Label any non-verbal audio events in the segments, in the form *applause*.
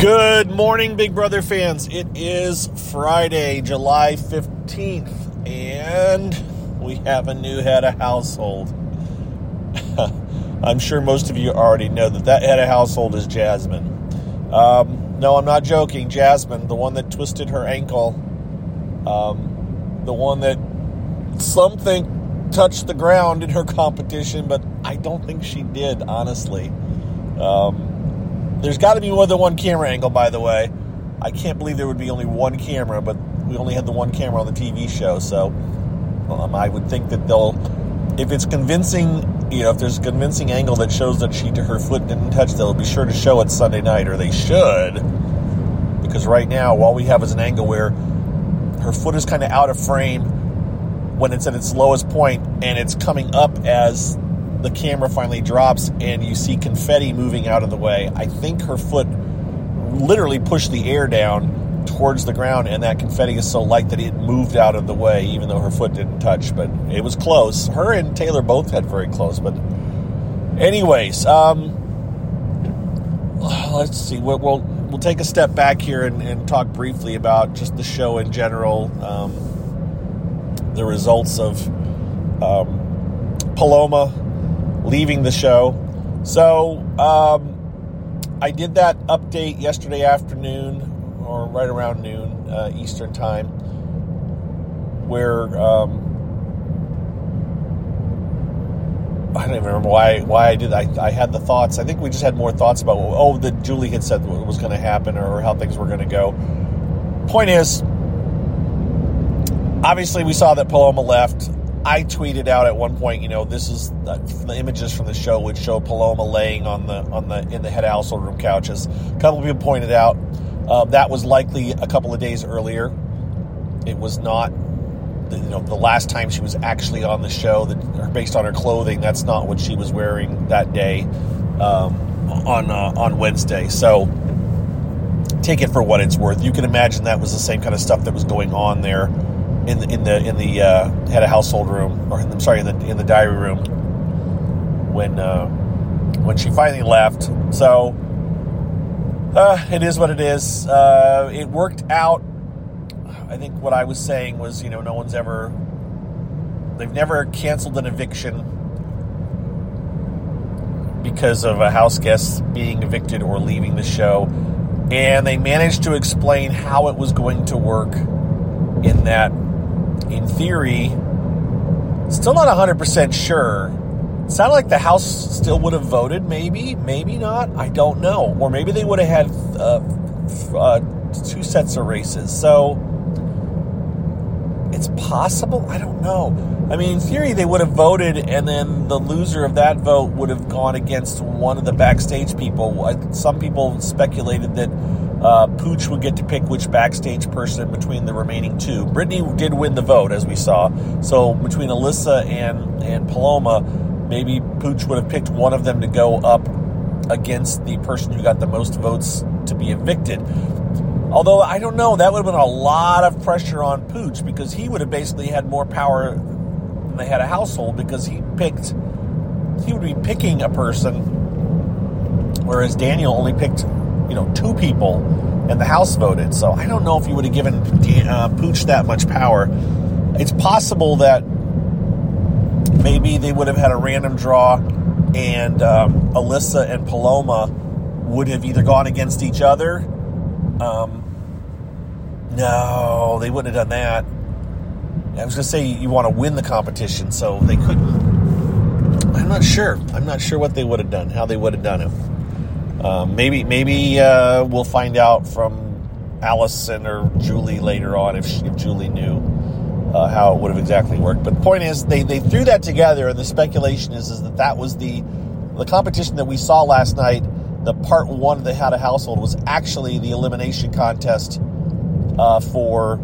Good morning, Big Brother fans. It is Friday, July 15th, and we have a new head of household. *laughs* I'm sure most of you already know that that head of household is Jasmine. Um, no, I'm not joking. Jasmine, the one that twisted her ankle, um, the one that some think touched the ground in her competition, but I don't think she did, honestly. Um, there's got to be more than one camera angle, by the way. I can't believe there would be only one camera, but we only had the one camera on the TV show, so um, I would think that they'll, if it's convincing, you know, if there's a convincing angle that shows that she her foot didn't touch, they'll be sure to show it Sunday night, or they should, because right now all we have is an angle where her foot is kind of out of frame when it's at its lowest point, and it's coming up as the camera finally drops and you see confetti moving out of the way. I think her foot literally pushed the air down towards the ground, and that confetti is so light that it moved out of the way, even though her foot didn't touch. But it was close. Her and Taylor both had very close. But, anyways, um, let's see. We'll, we'll, we'll take a step back here and, and, talk briefly about just the show in general, um, the results of um, Paloma leaving the show. So um, I did that update yesterday afternoon, or right around noon uh, Eastern time, where um, I don't even remember why why I did. I, I had the thoughts. I think we just had more thoughts about oh that Julie had said what was going to happen or how things were going to go. Point is, obviously we saw that Paloma left. I tweeted out at one point, you know, this is the, the images from the show would show Paloma laying on the on the in the head household room couches. A couple of people pointed out uh, that was likely a couple of days earlier. It was not, you know, the last time she was actually on the show. That based on her clothing, that's not what she was wearing that day um, on uh, on Wednesday. So take it for what it's worth. You can imagine that was the same kind of stuff that was going on there in the in the in the uh, head of household room, or I'm sorry, in the in the diary room when uh, when she finally left. So uh, it is what it is. Uh, it worked out. I think what I was saying was, you know, no one's ever they've never canceled an eviction because of a house guest being evicted or leaving the show. And they managed to explain how it was going to work in that in theory, still not 100% sure. It sounded like the House still would have voted, maybe, maybe not. I don't know. Or maybe they would have had uh, uh, two sets of races. So it's possible. I don't know. I mean, in theory, they would have voted, and then the loser of that vote would have gone against one of the backstage people. Some people speculated that uh, Pooch would get to pick which backstage person between the remaining two. Brittany did win the vote, as we saw. So between Alyssa and and Paloma, maybe Pooch would have picked one of them to go up against the person who got the most votes to be evicted. Although I don't know, that would have been a lot of pressure on Pooch because he would have basically had more power than they head of household because he picked he would be picking a person, whereas Daniel only picked you know, two people, and the House voted. So I don't know if you would have given uh, Pooch that much power. It's possible that maybe they would have had a random draw, and um, Alyssa and Paloma would have either gone against each other. Um, no, they wouldn't have done that. I was going to say you want to win the competition, so they couldn't. I'm not sure. I'm not sure what they would have done, how they would have done it. Um, maybe maybe uh, we'll find out from Allison or Julie later on if, she, if Julie knew uh, how it would have exactly worked. But the point is, they, they threw that together, and the speculation is, is that that was the the competition that we saw last night. The part one of the Head of Household was actually the elimination contest uh, for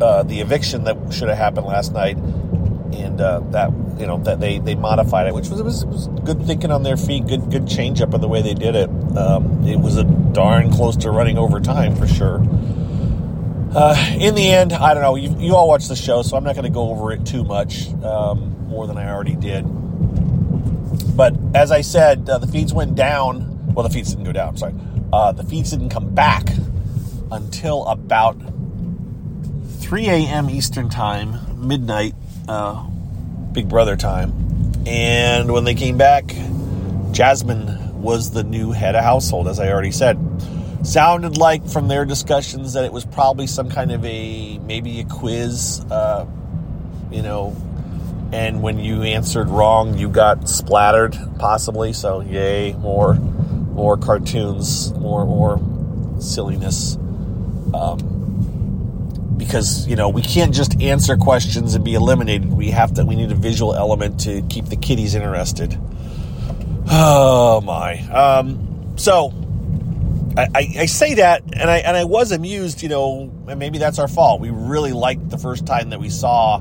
uh, the eviction that should have happened last night, and uh, that you know that they, they modified it, which was, was, was good thinking on their feet, good good change up in the way they did it. Um, it was a darn close to running over time for sure. Uh, in the end, I don't know. You, you all watched the show, so I'm not going to go over it too much um, more than I already did. But as I said, uh, the feeds went down Well, the feeds didn't go down. Sorry, uh, the feeds didn't come back until about 3 a.m. Eastern time, midnight, uh, Big Brother time. And when they came back, Jasmine was the new head of household, as I already said. Sounded like from their discussions that it was probably some kind of a maybe a quiz, uh, you know, and when you answered wrong, you got splattered, possibly. So, yay, more, more cartoons, more, more silliness. Um, because you know we can't just answer questions and be eliminated. We have to. We need a visual element to keep the kiddies interested. Oh my. Um, so I, I, say that, and I and I was amused. You know, and maybe that's our fault. We really liked the first time that we saw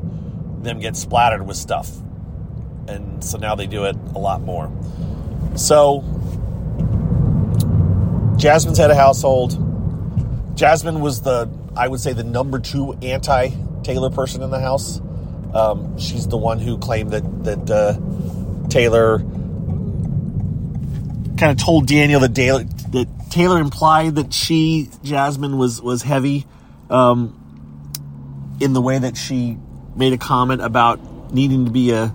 them get splattered with stuff, and so now they do it a lot more. So Jasmine's head of household. Jasmine was the, I would say, the number two anti Taylor person in the house. Um, she's the one who claimed that that uh, Taylor kind of told Daniel that, Taylor, that Taylor implied that she Jasmine was was heavy um, in the way that she made a comment about needing to be a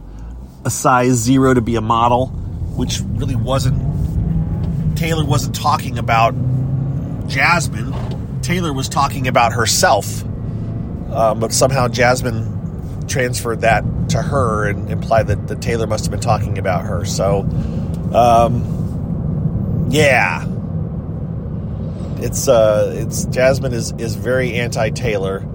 a size zero to be a model, which really wasn't. Taylor wasn't talking about Jasmine Taylor was talking about herself, uh, but somehow Jasmine transferred that to her and implied that, that Taylor must have been talking about her. So, um, yeah, it's uh, it's Jasmine is is very anti Taylor.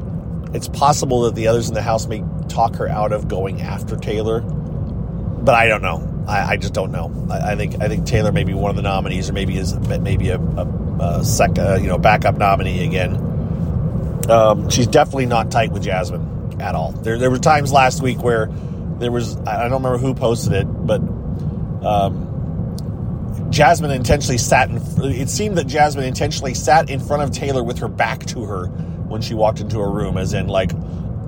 It's possible that the others in the house may talk her out of going after Taylor, but I don't know. I, I just don't know. I, I, think I think Taylor may be one of the nominees, or maybe is maybe a, a, a sec, uh, you know backup nominee again. Um, she's definitely not tight with Jasmine at all. There there were times last week where there was I don't remember who posted it, but um, Jasmine intentionally sat in. It seemed that Jasmine intentionally sat in front of Taylor with her back to her when she walked into a room, as in like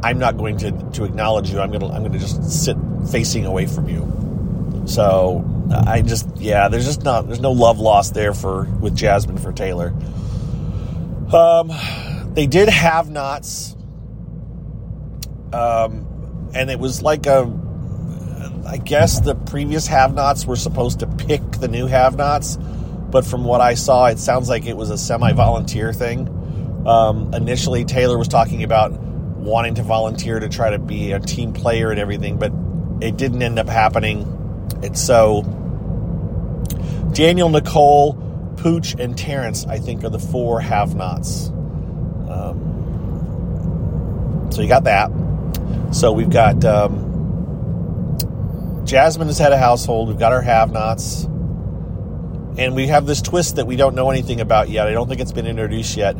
I'm not going to to acknowledge you. I'm gonna I'm gonna just sit facing away from you. So I just yeah, there's just not there's no love lost there for with Jasmine for Taylor. Um, they did have nots, um, and it was like a. I guess the previous have nots were supposed to pick the new have nots, but from what I saw, it sounds like it was a semi volunteer thing. Um, initially, Taylor was talking about wanting to volunteer to try to be a team player and everything, but it didn't end up happening and so Daniel, Nicole, Pooch, and Terrance, I think, are the four have nots. Um, so you got that. So we've got um, Jasmine has head of household. We've got our have nots. And we have this twist that we don't know anything about yet. I don't think it's been introduced yet.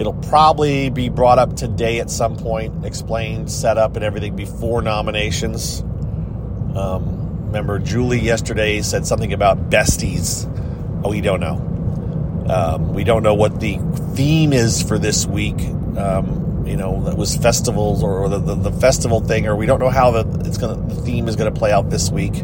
It'll probably be brought up today at some point, explained, set up, and everything before nominations. Um, Remember, Julie yesterday said something about besties. Oh, we don't know. Um, we don't know what the theme is for this week. Um, you know, that was festivals or, the, the, the, festival thing, or we don't know how the it's gonna the theme is gonna play out this week,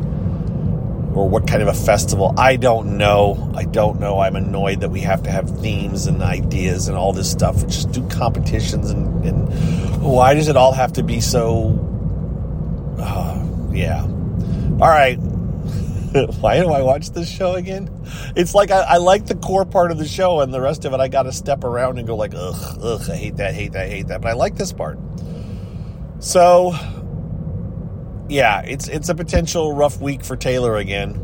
or what kind of a festival. I don't know. I don't know. I'm annoyed that we have to have themes and ideas and all this stuff. Just do competitions and, and why does it all have to be so? Uh, yeah all right. *laughs* Why do I watch this show again? It's like I, I, like the core part of the show, and the rest of it I got to step around and go like, ugh, ugh, I hate that, hate that, hate that. But I like this part. So, yeah, it's it's a potential rough week for Taylor again,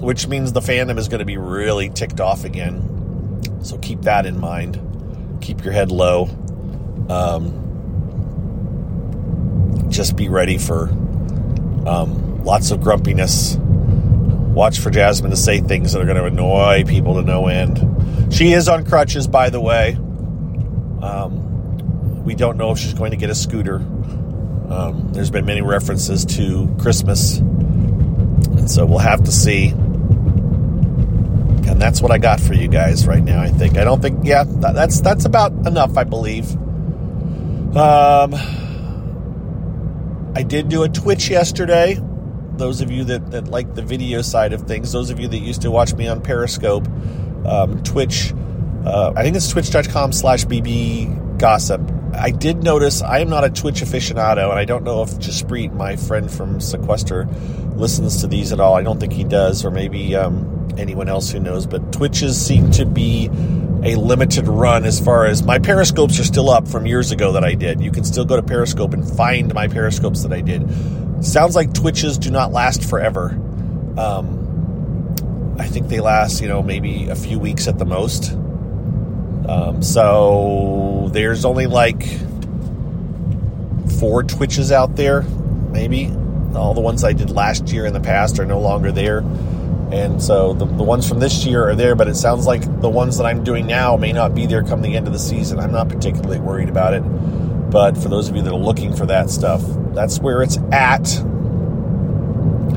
which means the fandom is going to be really ticked off again. So keep that in mind. Keep your head low. Um, just be ready for. Um, lots of grumpiness. Watch for Jasmine to say things that are going to annoy people to no end. She is on crutches, by the way. Um, we don't know if she's going to get a scooter. Um, there's been many references to Christmas. And so we'll have to see. And that's what I got for you guys right now, I think. I don't think, yeah, that's that's about enough, I believe. Um, I did do a Twitch yesterday those of you that, that like the video side of things, those of you that used to watch me on Periscope, um, Twitch, uh, I think it's twitch.com slash BB gossip. I did notice I am not a Twitch aficionado, and I don't know if Jaspreet, my friend from Sequester, listens to these at all. I don't think he does, or maybe um, anyone else who knows. But Twitches seem to be a limited run as far as my periscopes are still up from years ago that I did. You can still go to Periscope and find my periscopes that I did. Sounds like Twitches do not last forever. Um, I think they last, you know, maybe a few weeks at the most. Um, so there's only like four Twitches out there, maybe. All the ones I did last year in the past are no longer there. And so the, the ones from this year are there, but it sounds like the ones that I'm doing now may not be there come the end of the season. I'm not particularly worried about it. But for those of you that are looking for that stuff, that's where it's at.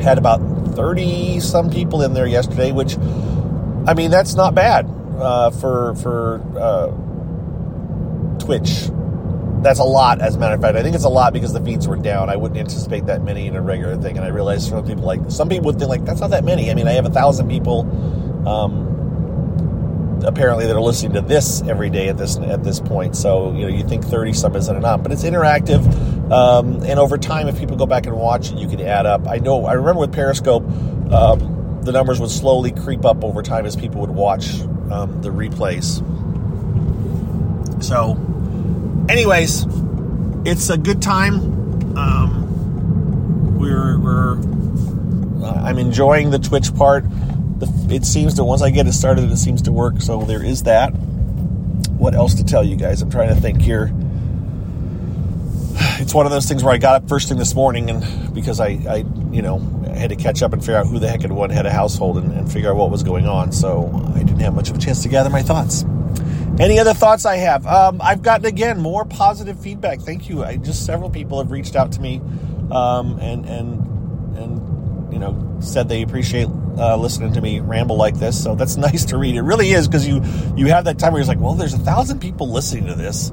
Had about 30 some people in there yesterday, which, I mean, that's not bad uh, for for uh, Twitch. That's a lot, as a matter of fact. I think it's a lot because the feeds were down. I wouldn't anticipate that many in a regular thing, and I realized some people like some people would think like that's not that many. I mean, I have a thousand people. Um, apparently that are listening to this every day at this at this point. So you know you think thirty some isn't enough, but it's interactive, um, and over time, if people go back and watch it, you can add up. I know I remember with Periscope, um, the numbers would slowly creep up over time as people would watch um, the replays. So, anyways, it's a good time. Um, we're, we're I'm enjoying the Twitch part. The, it seems that once I get it started, it seems to work. So there is that. What else to tell you guys? I'm trying to think here. *sighs* It's one of those things where I got up first thing this morning, and because I, I you know, had to catch up and figure out who the heck had one head of household and, and figure out what was going on. So I didn't have much of a chance to gather my thoughts. Any other thoughts I have? Um, I've gotten again more positive feedback. Thank you. I just several people have reached out to me um, and and and you know said they appreciate uh, listening to me ramble like this. So that's *laughs* nice to read. It really is because you you have that time where you're like, well, there's a thousand people listening to this.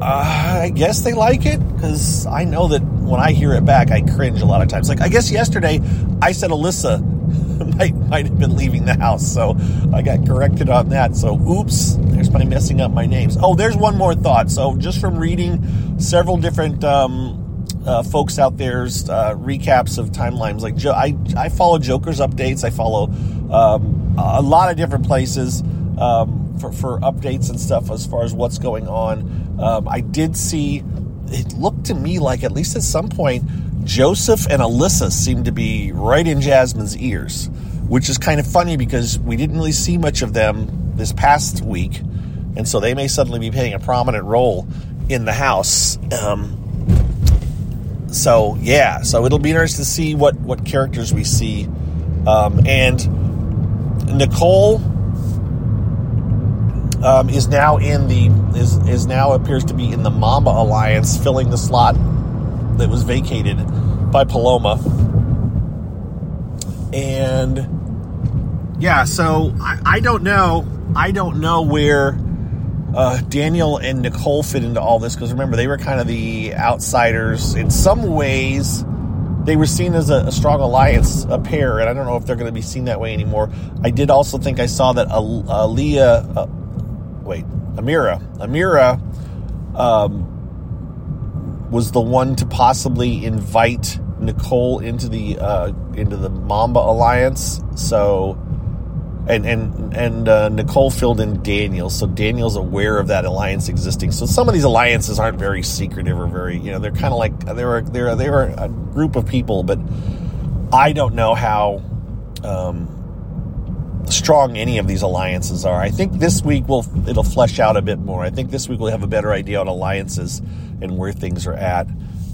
Uh, I guess they like it because I know that when I hear it back, I cringe a lot of times. Like I guess yesterday I said Alyssa *laughs* might might have been leaving the house, so I got corrected on that. So oops, there's my messing up my names. Oh, there's one more thought. So just from reading several different um, uh, folks out there's uh, recaps of timelines. Like I I follow Joker's updates. I follow um, a lot of different places. Um, for, for updates and stuff as far as what's going on. Um, I did see, it looked to me like at least at some point, Joseph and Alyssa seemed to be right in Jasmine's ears, which is kind of funny because we didn't really see much of them this past week. And so they may suddenly be playing a prominent role in the house. Um, so yeah, so it'll be interesting to see what what characters we see. Um, and Nicole um, is now in the is is now appears to be in the Mamba alliance, filling the slot that was vacated by Paloma. And yeah, so I, I don't know. I don't know where uh, Daniel and Nicole fit into all this because remember they were kind of the outsiders in some ways. They were seen as a, a strong alliance, a pair, and I don't know if they're going to be seen that way anymore. I did also think I saw that Aaliyah. Uh, wait, Ameerah. Ameerah um, was the one to possibly invite Nicole into the uh, into the Mamba alliance. So, and and and uh, Nicole filled in Daniel, so Daniel's aware of that alliance existing. So some of these alliances aren't very secretive or very, you know, they're kind of like they're they're they're a group of people, but I don't know how. Um, strong any of these alliances are. I think this week will it'll flesh out a bit more. I think this week we'll have a better idea on alliances and where things are at,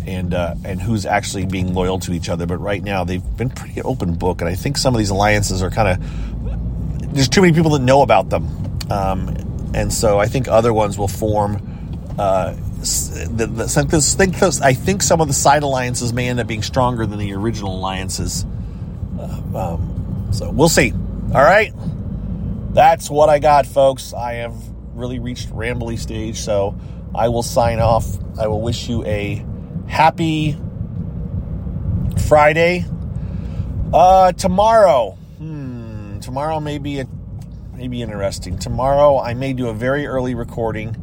and uh, and who's actually being loyal to each other. But right now they've been pretty open book, and I think some of these alliances are kind of there's too many people that know about them, um, and so I think other ones will form. Uh, the, the, think those, I think some of the side alliances may end up being stronger than the original alliances. Uh, um, so we'll see. All right. That's what I got, folks. I have really reached rambly stage, so I will sign off. I will wish you a happy Friday. Uh, tomorrow. Hmm. Tomorrow may be a, interesting. Tomorrow I may do a very early recording.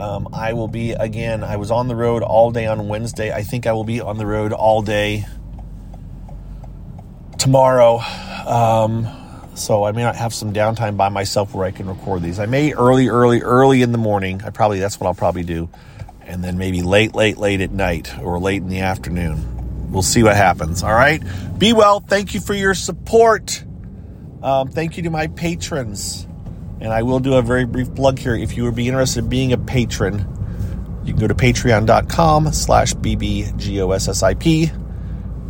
Um, I will be again. I was on the road all day on Wednesday. I think I will be on the road all day tomorrow. Um, so I may not have some downtime by myself where I can record these. I may early, early, early in the morning. I probably that's what I'll probably do, and then maybe late, late, late at night or late in the afternoon. We'll see what happens. All right. Be well. Thank you for your support. Um, thank you to my patrons. And I will do a very brief plug here. If you would be interested in being a patron, you can go to patreon.com slash bbgossip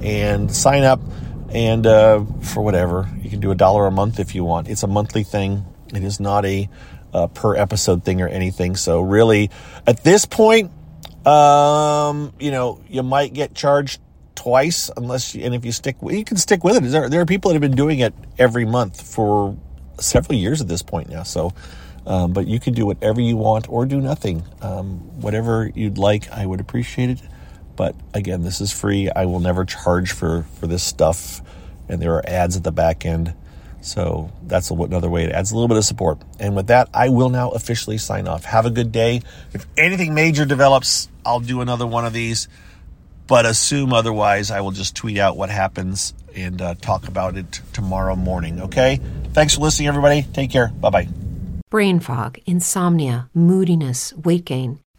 and sign up and uh, for whatever you can do a dollar a month if you want. It's a monthly thing. It is not a uh, per episode thing or anything. So really at this point um, you know you might get charged twice unless you, and if you stick you can stick with it. There, there are people that have been doing it every month for several years at this point now. So um, but you can do whatever you want or do nothing. Um, whatever you'd like i would appreciate it but again, this is free. I will never charge for for this stuff, and there are ads at the back end. So that's another way. It adds a little bit of support. And with that, I will now officially sign off. Have a good day. If anything major develops, I'll do another one of these. But assume otherwise, I will just tweet out what happens and uh, talk about it tomorrow morning. Okay? Thanks for listening, everybody. Take care. Bye bye. Brain fog, insomnia, moodiness, weight gain.